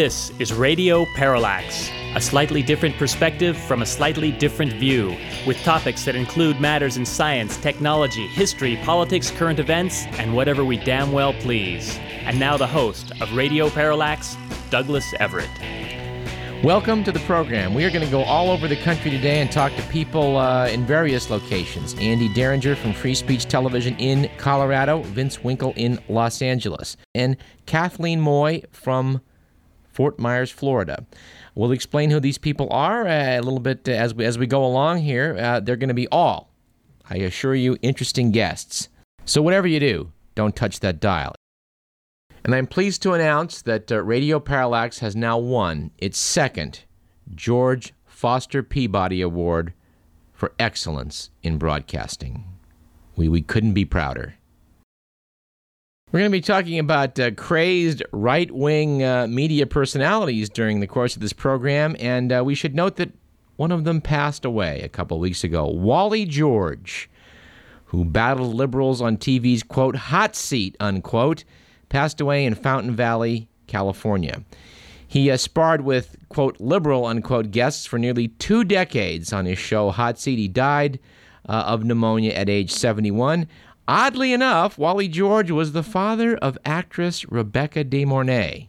This is Radio Parallax, a slightly different perspective from a slightly different view, with topics that include matters in science, technology, history, politics, current events, and whatever we damn well please. And now the host of Radio Parallax, Douglas Everett. Welcome to the program. We are going to go all over the country today and talk to people uh, in various locations. Andy Derringer from Free Speech Television in Colorado, Vince Winkle in Los Angeles, and Kathleen Moy from Fort Myers, Florida. We'll explain who these people are uh, a little bit uh, as we, as we go along here. Uh, they're going to be all, I assure you, interesting guests. So, whatever you do, don't touch that dial. And I'm pleased to announce that uh, Radio Parallax has now won its second George Foster Peabody Award for excellence in broadcasting. We, we couldn't be prouder. We're going to be talking about uh, crazed right wing uh, media personalities during the course of this program, and uh, we should note that one of them passed away a couple weeks ago. Wally George, who battled liberals on TV's quote, hot seat, unquote, passed away in Fountain Valley, California. He uh, sparred with, quote, liberal, unquote, guests for nearly two decades on his show Hot Seat. He died uh, of pneumonia at age 71. Oddly enough, Wally George was the father of actress Rebecca De Mornay.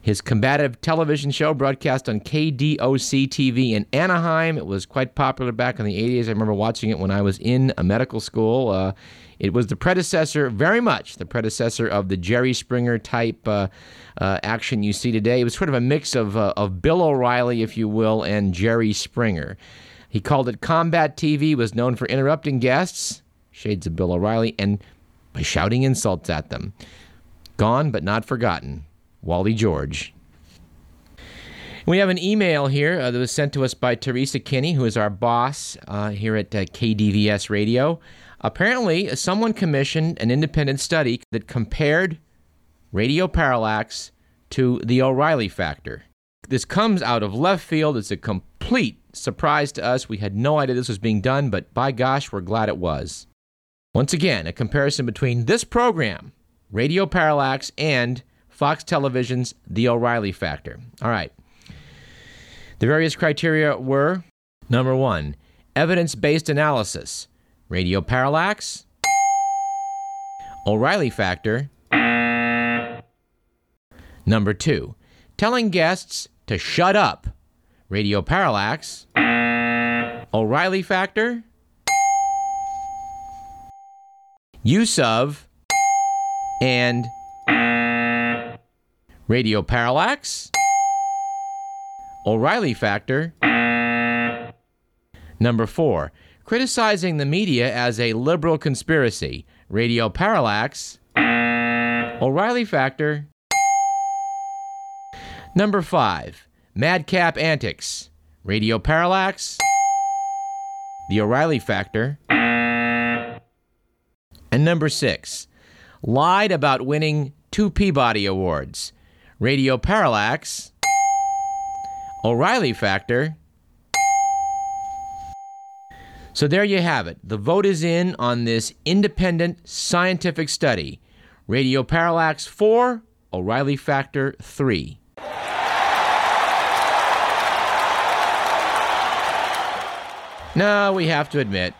His combative television show broadcast on KDOC TV in Anaheim. It was quite popular back in the 80s. I remember watching it when I was in a medical school. Uh, it was the predecessor, very much the predecessor of the Jerry Springer type uh, uh, action you see today. It was sort of a mix of, uh, of Bill O'Reilly, if you will, and Jerry Springer. He called it Combat TV, was known for interrupting guests, shades of Bill O'Reilly, and by shouting insults at them. Gone but not forgotten. Wally George. We have an email here uh, that was sent to us by Teresa Kinney, who is our boss uh, here at uh, KDVS Radio. Apparently, someone commissioned an independent study that compared radio parallax to the O'Reilly factor. This comes out of left field. It's a complete surprise to us. We had no idea this was being done, but by gosh, we're glad it was. Once again, a comparison between this program, Radio Parallax, and Fox Television's The O'Reilly Factor. All right. The various criteria were number one, evidence based analysis. Radio Parallax, O'Reilly Factor. Number two, telling guests to shut up. Radio Parallax, O'Reilly Factor. Use of and Radio Parallax, O'Reilly Factor. Number four, criticizing the media as a liberal conspiracy. Radio Parallax, O'Reilly Factor. Number five, Madcap Antics. Radio Parallax, The O'Reilly Factor. And number six, lied about winning two Peabody Awards. Radio Parallax, O'Reilly Factor. So there you have it. The vote is in on this independent scientific study. Radio Parallax 4, O'Reilly Factor 3. Now we have to admit,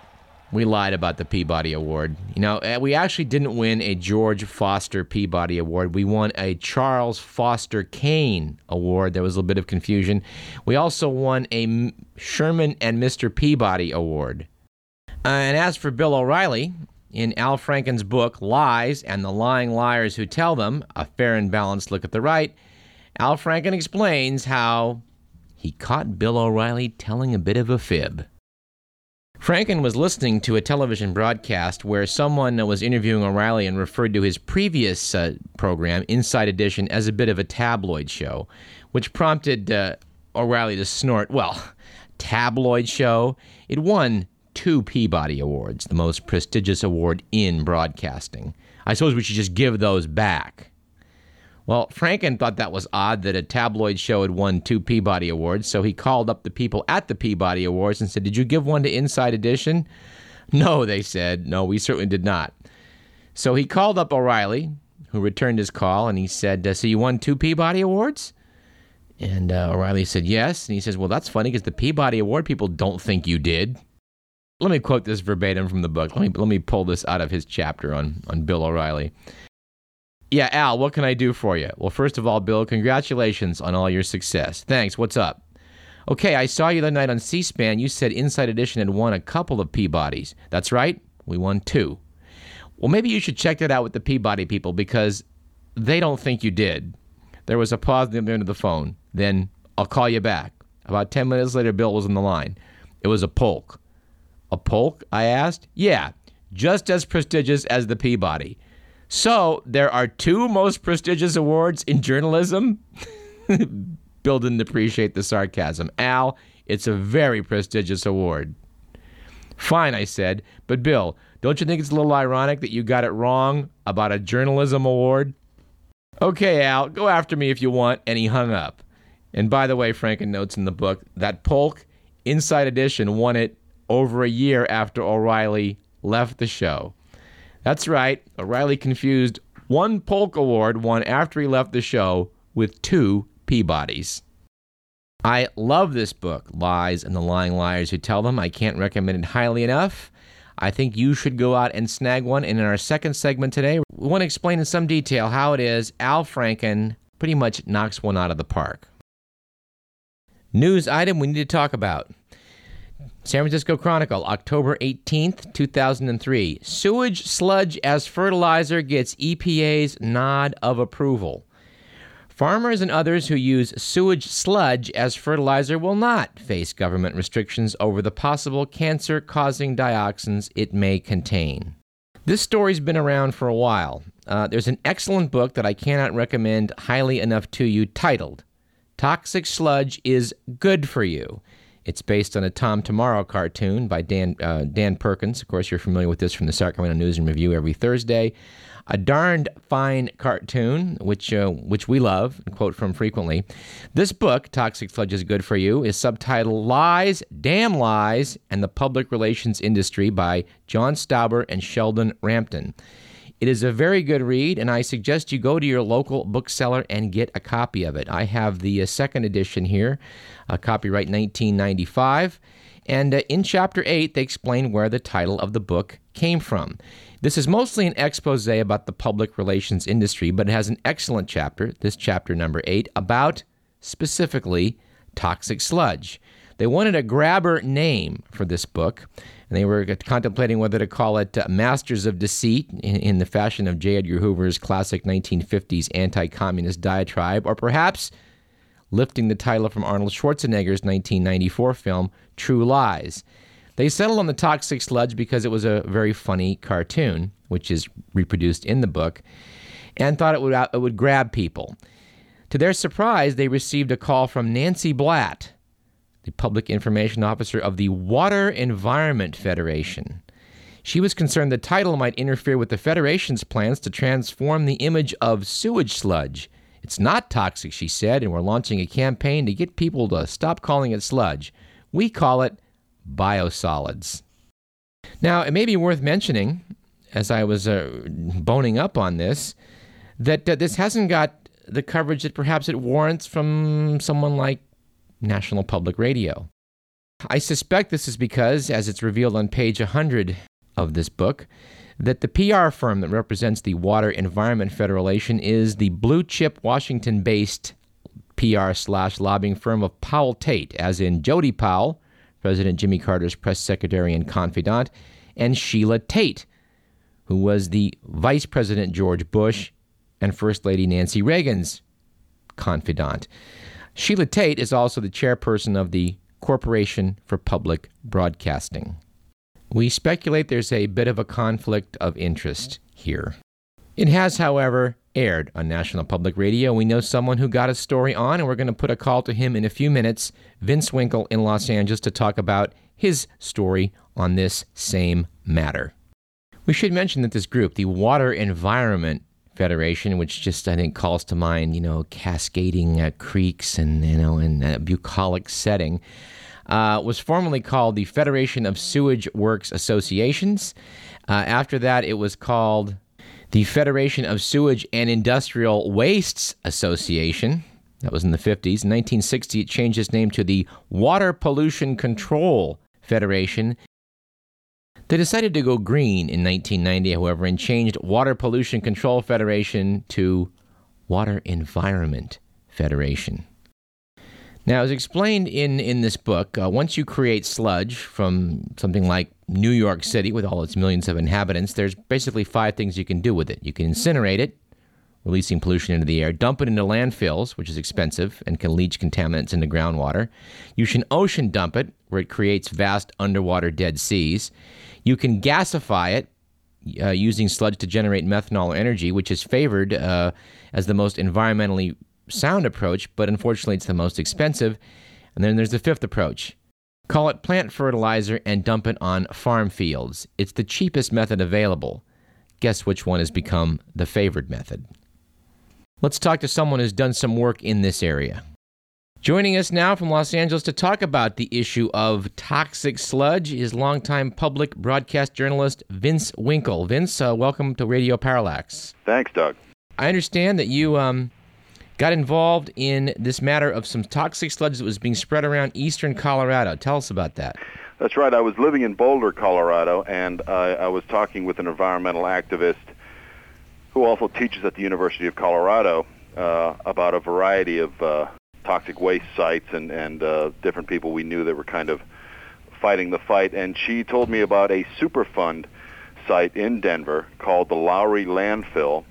we lied about the Peabody Award. You know, eh, we actually didn't win a George Foster Peabody Award. We won a Charles Foster Kane Award. There was a little bit of confusion. We also won a Sherman and Mr. Peabody Award. Uh, and as for Bill O'Reilly, in Al Franken's book, Lies and the Lying Liars Who Tell Them A Fair and Balanced Look at the Right, Al Franken explains how he caught Bill O'Reilly telling a bit of a fib. Franken was listening to a television broadcast where someone was interviewing O'Reilly and referred to his previous uh, program, Inside Edition, as a bit of a tabloid show, which prompted uh, O'Reilly to snort, Well, tabloid show? It won two Peabody Awards, the most prestigious award in broadcasting. I suppose we should just give those back. Well, Franken thought that was odd that a tabloid show had won two Peabody Awards, so he called up the people at the Peabody Awards and said, Did you give one to Inside Edition? No, they said. No, we certainly did not. So he called up O'Reilly, who returned his call, and he said, uh, So you won two Peabody Awards? And uh, O'Reilly said, Yes. And he says, Well, that's funny because the Peabody Award people don't think you did. Let me quote this verbatim from the book. Let me, let me pull this out of his chapter on, on Bill O'Reilly. Yeah, Al, what can I do for you? Well, first of all, Bill, congratulations on all your success. Thanks. What's up? Okay, I saw you the night on C SPAN. You said Inside Edition had won a couple of Peabodys. That's right, we won two. Well, maybe you should check that out with the Peabody people because they don't think you did. There was a pause at the end of the phone. Then, I'll call you back. About 10 minutes later, Bill was on the line. It was a polk. A polk? I asked. Yeah, just as prestigious as the Peabody. So, there are two most prestigious awards in journalism? Bill didn't appreciate the sarcasm. Al, it's a very prestigious award. Fine, I said, but Bill, don't you think it's a little ironic that you got it wrong about a journalism award? Okay, Al, go after me if you want. And he hung up. And by the way, Franken notes in the book that Polk Inside Edition won it over a year after O'Reilly left the show. That's right, O'Reilly confused one Polk Award won after he left the show with two Peabodys. I love this book, Lies and the Lying Liars Who Tell Them. I can't recommend it highly enough. I think you should go out and snag one. And in our second segment today, we want to explain in some detail how it is Al Franken pretty much knocks one out of the park. News item we need to talk about. San Francisco Chronicle, October 18th, 2003. Sewage sludge as fertilizer gets EPA's nod of approval. Farmers and others who use sewage sludge as fertilizer will not face government restrictions over the possible cancer causing dioxins it may contain. This story's been around for a while. Uh, there's an excellent book that I cannot recommend highly enough to you titled Toxic Sludge is Good for You. It's based on a Tom Tomorrow cartoon by Dan, uh, Dan Perkins. Of course, you're familiar with this from the Sacramento News and Review every Thursday a darned fine cartoon, which uh, which we love and quote from frequently. This book, Toxic Sludge is Good for You, is subtitled Lies, Damn Lies, and the Public Relations Industry by John Stauber and Sheldon Rampton. It is a very good read, and I suggest you go to your local bookseller and get a copy of it. I have the uh, second edition here, uh, copyright 1995. And uh, in chapter 8, they explain where the title of the book came from. This is mostly an expose about the public relations industry, but it has an excellent chapter, this chapter number eight, about specifically toxic sludge. They wanted a grabber name for this book, and they were contemplating whether to call it uh, Masters of Deceit in, in, the fashion of J. Edgar Hoover's classic 1950s anti communist diatribe, or perhaps lifting the title from Arnold Schwarzenegger's 1994 film True Lies. They settled on the toxic sludge because it was a very funny cartoon, which is reproduced in the book, and thought it would, it would grab people. To their surprise, they received a call from Nancy Blatt, the public information officer of the Water Environment Federation. She was concerned the title might interfere with the Federation's plans to transform the image of sewage sludge. It's not toxic, she said, and we're launching a campaign to get people to stop calling it sludge. We call it biosolids. Now, it may be worth mentioning, as I was uh, boning up on this, that uh, this hasn't got the coverage that perhaps it warrants from someone like National Public Radio. I suspect this is because, as it's revealed on page 100 of this book, that the PR firm that represents the Water Environment Federation is the blue chip Washington based PR slash lobbying firm of Powell Tate, as in Jody Powell, President Jimmy Carter's press secretary and confidant, and Sheila Tate, who was the Vice President George Bush and First Lady Nancy Reagan's confidant. Sheila Tate is also the chairperson of the Corporation for Public Broadcasting. We speculate there's a bit of a conflict of interest here. It has, however, aired on National Public Radio. We know someone who got a story on, and we're going to put a call to him in a few minutes, Vince Winkle in Los Angeles, to talk about his story on this same matter. We should mention that this group, the Water Environment Federation, which just I think calls to mind, you know, cascading uh, creeks and you know, in a bucolic setting, uh, was formerly called the Federation of Sewage Works Associations. Uh, after that, it was called The Federation of Sewage and Industrial Wastes Association, that was in the 50s. In 1960, it changed its name to the Water Pollution Control Federation. They decided to go green in 1990, however, and changed Water Pollution Control Federation to Water Environment Federation. Now, as explained in, in this book, uh, once you create sludge from something like New York City with all its millions of inhabitants, there's basically five things you can do with it. You can incinerate it, releasing pollution into the air, dump it into landfills, which is expensive and can leach contaminants into groundwater. You can ocean dump it, where it creates vast underwater dead seas. You can gasify it, uh, using sludge to generate methanol energy, which is favored uh, as the most environmentally sound approach, but unfortunately it's the most expensive. And then there's the fifth approach. Call it plant fertilizer and dump it on farm fields. It's the cheapest method available. Guess which one has become the favored method? Let's talk to someone who's done some work in this area. Joining us now from Los Angeles to talk about the issue of toxic sludge is longtime public broadcast journalist Vince Winkle. Vince, uh, welcome to Radio Parallax. Thanks, Doug. I understand that you um, got involved in this matter of some toxic sludge that was being spread around eastern Colorado. Tell us about that. That's right. I was living in Boulder, Colorado, and uh, I was talking with an environmental activist who also teaches at the University of Colorado uh, about a variety of uh, toxic waste sites and, and uh, different people we knew that were kind of fighting the fight. And she told me about a Superfund site in Denver called the Lowry Landfill.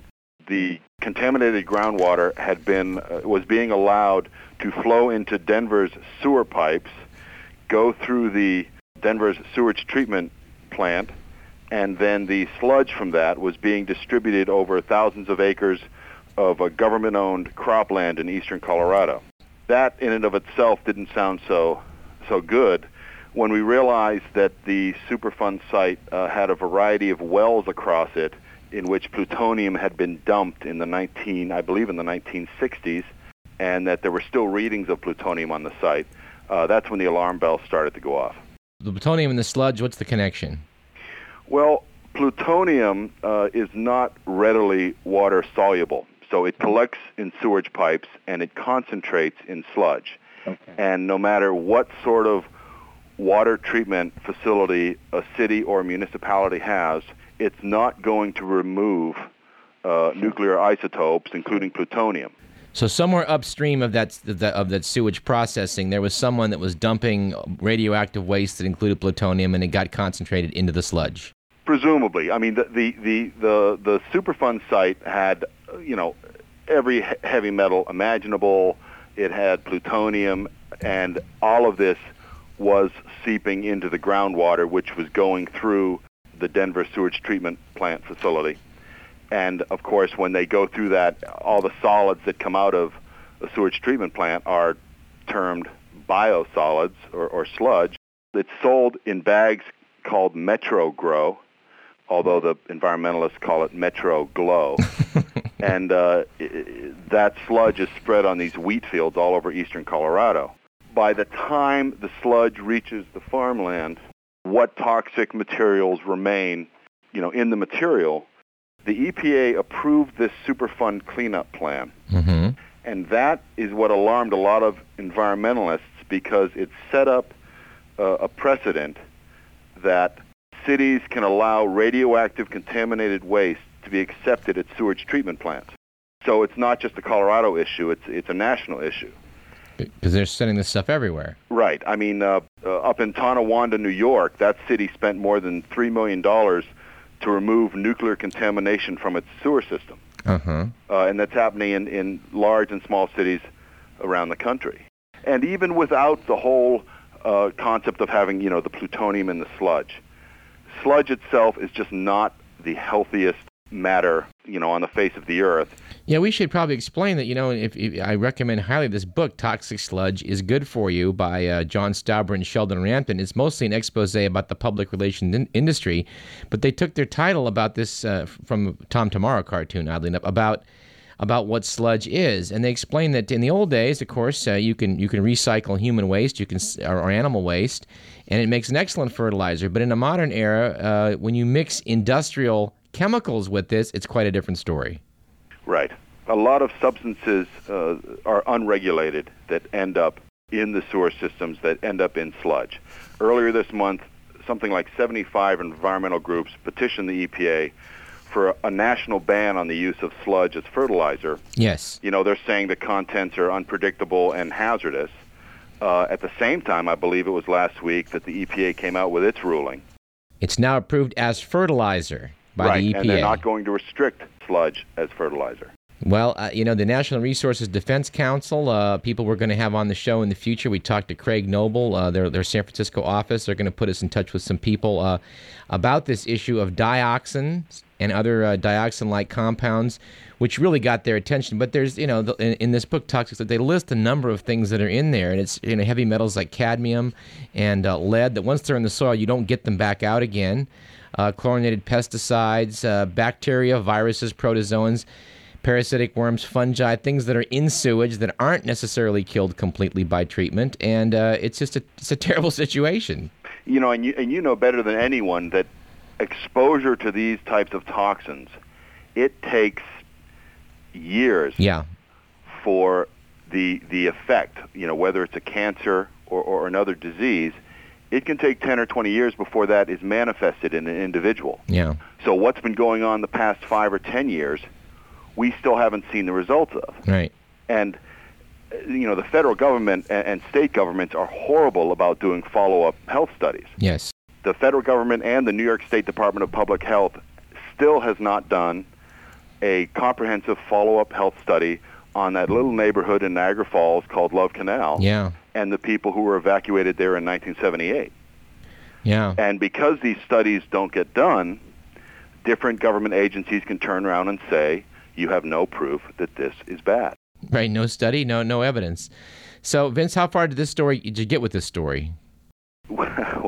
The contaminated groundwater had been uh, was being allowed to flow into Denver's sewer pipes, go through the Denver's sewage treatment plant, and then the sludge from that was being distributed over thousands of acres of a government-owned cropland in eastern Colorado. That in and of itself didn't sound so so good when we realized that the Superfund site uh, had a variety of wells across it in which plutonium had been dumped in the 19, I believe in the 1960s, and that there were still readings of plutonium on the site. Uh, that's when the alarm bells started to go off. The plutonium in the sludge, what's the connection? Well, plutonium uh, is not readily water soluble. So it collects in sewage pipes and it concentrates in sludge. Okay. And no matter what sort of water treatment facility a city or municipality has, it's not going to remove uh, nuclear isotopes, including plutonium. So somewhere upstream of that of that sewage processing, there was someone that was dumping radioactive waste that included plutonium, and it got concentrated into the sludge. Presumably, I mean the the the the, the Superfund site had you know every heavy metal imaginable. It had plutonium, and all of this was seeping into the groundwater, which was going through the Denver sewage treatment plant facility. And of course, when they go through that, all the solids that come out of the sewage treatment plant are termed biosolids or, or sludge. It's sold in bags called Metro Grow, although the environmentalists call it Metro Glow. and uh, that sludge is spread on these wheat fields all over eastern Colorado. By the time the sludge reaches the farmland, what toxic materials remain, you know, in the material, the EPA approved this Superfund cleanup plan. Mm-hmm. And that is what alarmed a lot of environmentalists because it set up uh, a precedent that cities can allow radioactive contaminated waste to be accepted at sewage treatment plants. So it's not just a Colorado issue, it's, it's a national issue. Because they're sending this stuff everywhere. Right. I mean, uh, uh, up in Tonawanda, New York, that city spent more than $3 million to remove nuclear contamination from its sewer system. Uh-huh. Uh, and that's happening in, in large and small cities around the country. And even without the whole uh, concept of having, you know, the plutonium in the sludge, sludge itself is just not the healthiest matter, you know, on the face of the earth. Yeah, we should probably explain that. You know, if, if I recommend highly this book, "Toxic Sludge is Good for You" by uh, John Stauber and Sheldon Rampton. It's mostly an expose about the public relations in- industry, but they took their title about this uh, from Tom Tomorrow cartoon, oddly enough, about about what sludge is, and they explain that in the old days, of course, uh, you can you can recycle human waste, you can or, or, animal waste, and it makes an excellent fertilizer. But in a modern era, uh, when you mix industrial chemicals with this, it's quite a different story. Right. A lot of substances uh, are unregulated that end up in the sewer systems that end up in sludge. Earlier this month, something like 75 environmental groups petitioned the EPA for a national ban on the use of sludge as fertilizer. Yes. You know, they're saying the contents are unpredictable and hazardous. Uh, at the same time, I believe it was last week that the EPA came out with its ruling. It's now approved as fertilizer by right, the EPA. and they're not going to restrict sludge as fertilizer. Well, uh, you know, the National Resources Defense Council, uh, people we're going to have on the show in the future. We talked to Craig Noble, uh, their, their San Francisco office. They're going to put us in touch with some people uh, about this issue of dioxins and other uh, dioxin like compounds, which really got their attention. But there's, you know, the, in, in, this book, Toxics, they list a number of things that are in there. And it's, you know, heavy metals like cadmium and uh, lead that once they're in the soil, you don't get them back out again. chlorinated pesticides, bacteria, viruses, protozoans parasitic worms, fungi, things that are in sewage that aren't necessarily killed completely by treatment, and uh, it's just a, it's a terrible situation. You know, and you and you know better than anyone that exposure to these types of toxins, it takes years. Yeah. For the the effect, you know, whether it's a cancer or, or another disease, it can take 10 or 20 years before that is manifested in an individual. Yeah. So what's been going on the past 5 or 10 years we still haven't seen the results of. Right. And you know, the federal government and, state governments are horrible about doing follow-up health studies. Yes. The federal government and the New York State Department of Public Health still has not done a comprehensive follow-up health study on that little neighborhood in Niagara Falls called Love Canal. Yeah. And the people who were evacuated there in 1978. Yeah. And because these studies don't get done, different government agencies can turn around and say, you have no proof that this is bad. Right, no study, no no evidence. So, Vince, how far did this story did you get with this story?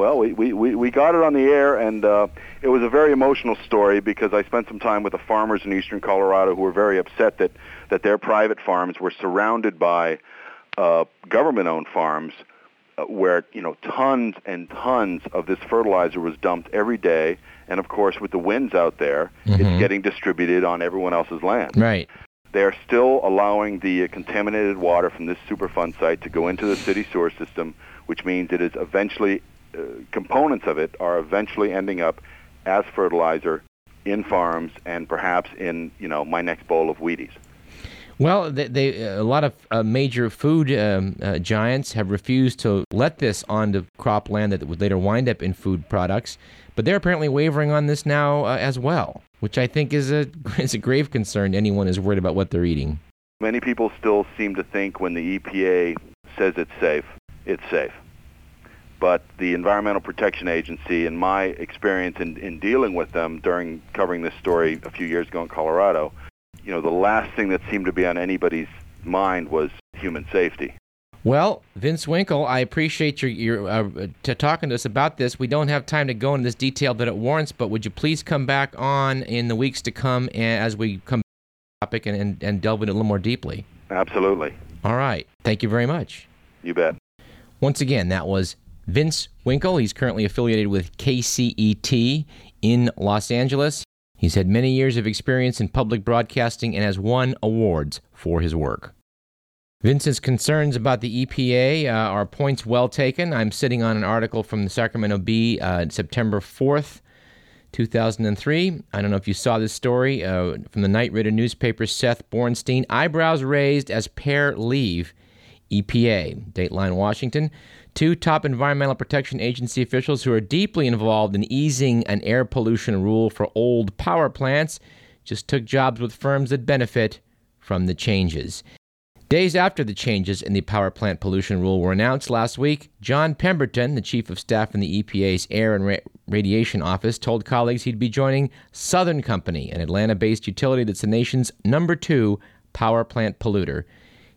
Well, we, we, we got it on the air, and uh, it was a very emotional story because I spent some time with the farmers in eastern Colorado who were very upset that, that their private farms were surrounded by uh, government-owned farms where you know tons and tons of this fertilizer was dumped every day, and of course, with the winds out there, mm-hmm. it's getting distributed on everyone else's land. Right. They're still allowing the uh, contaminated water from this Superfund site to go into the city sewer system, which means it is eventually, uh, components of it are eventually ending up as fertilizer in farms and perhaps in, you know, my next bowl of Wheaties. Well, they, they, a lot of uh, major food um, uh, giants have refused to let this onto cropland that would later wind up in food products, but they're apparently wavering on this now uh, as well, which I think is a is a grave concern. Anyone is worried about what they're eating. Many people still seem to think when the EPA says it's safe, it's safe. But the Environmental Protection Agency, in my experience in, in dealing with them during covering this story a few years ago in Colorado, you know, the last thing that seemed to be on anybody's mind was human safety. Well, Vince Winkle, I appreciate your, your uh, to talking to us about this. We don't have time to go into this detail that it warrants, but would you please come back on in the weeks to come as we come topic and, and, and delve into it a little more deeply? Absolutely. All right. Thank you very much. You bet. Once again, that was Vince Winkle. He's currently affiliated with KCET in Los Angeles. He's had many years of experience in public broadcasting and has won awards for his work. Vincent's concerns about the EPA uh, are points well taken. I'm sitting on an article from the Sacramento Bee, uh, September 4th, 2003. I don't know if you saw this story uh, from the Knight Ridder newspaper. Seth Borenstein, eyebrows raised as pair leave EPA, Dateline, Washington. Two top Environmental Protection Agency officials who are deeply involved in easing an air pollution rule for old power plants just took jobs with firms that benefit from the changes. Days after the changes in the power plant pollution rule were announced last week, John Pemberton, the chief of staff in the EPA's Air and Ra- Radiation Office, told colleagues he'd be joining Southern Company, an Atlanta based utility that's the nation's number two power plant polluter.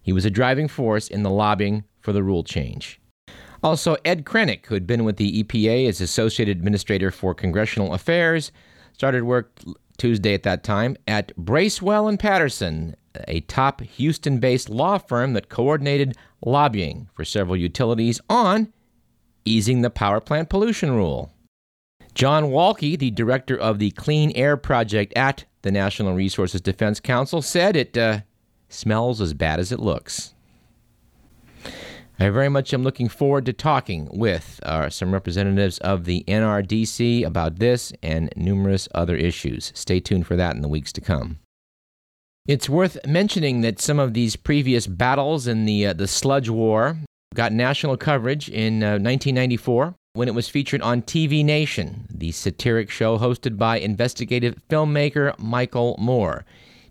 He was a driving force in the lobbying for the rule change. Also, Ed Krenik, who had been with the EPA as Associate Administrator for Congressional Affairs, started work Tuesday at that time at Bracewell and Patterson, a top Houston based law firm that coordinated lobbying for several utilities on easing the power plant pollution rule. John Walke, the director of the Clean Air Project at the National Resources Defense Council, said it uh, smells as bad as it looks. I very much am looking forward to talking with uh, some representatives of the NRDC about this and numerous other issues. Stay tuned for that in the weeks to come. It's worth mentioning that some of these previous battles in the uh, the sludge war got national coverage in uh, 1994 when it was featured on TV Nation, the satiric show hosted by investigative filmmaker Michael Moore.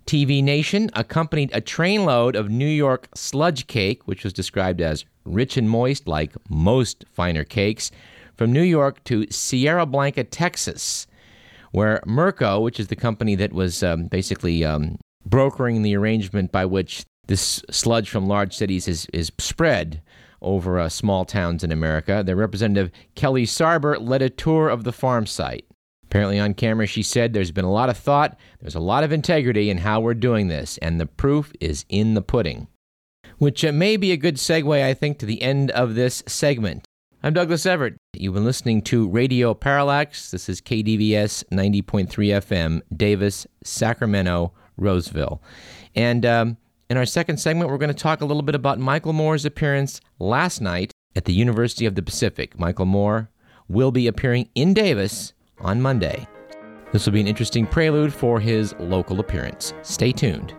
TV Nation accompanied a trainload of New York sludge cake, which was described as rich and moist like most finer cakes, from New York to Sierra Blanca, Texas, where Merco, which is the company that was um, basically um, brokering the arrangement by which this sludge from large cities is, is spread over uh, small towns in America. Their representative, Kelly Sarber, led a tour of the farm site. Apparently, on camera, she said there's been a lot of thought, there's a lot of integrity in how we're doing this, and the proof is in the pudding. Which uh, may be a good segue, I think, to the end of this segment. I'm Douglas Everett. You've been listening to Radio Parallax. This is KDVS 90.3 FM, Davis, Sacramento, Roseville. And um, in our second segment, we're going to talk a little bit about Michael Moore's appearance last night at the University of the Pacific. Michael Moore will be appearing in Davis on Monday. This will be an interesting prelude for his local appearance. Stay tuned.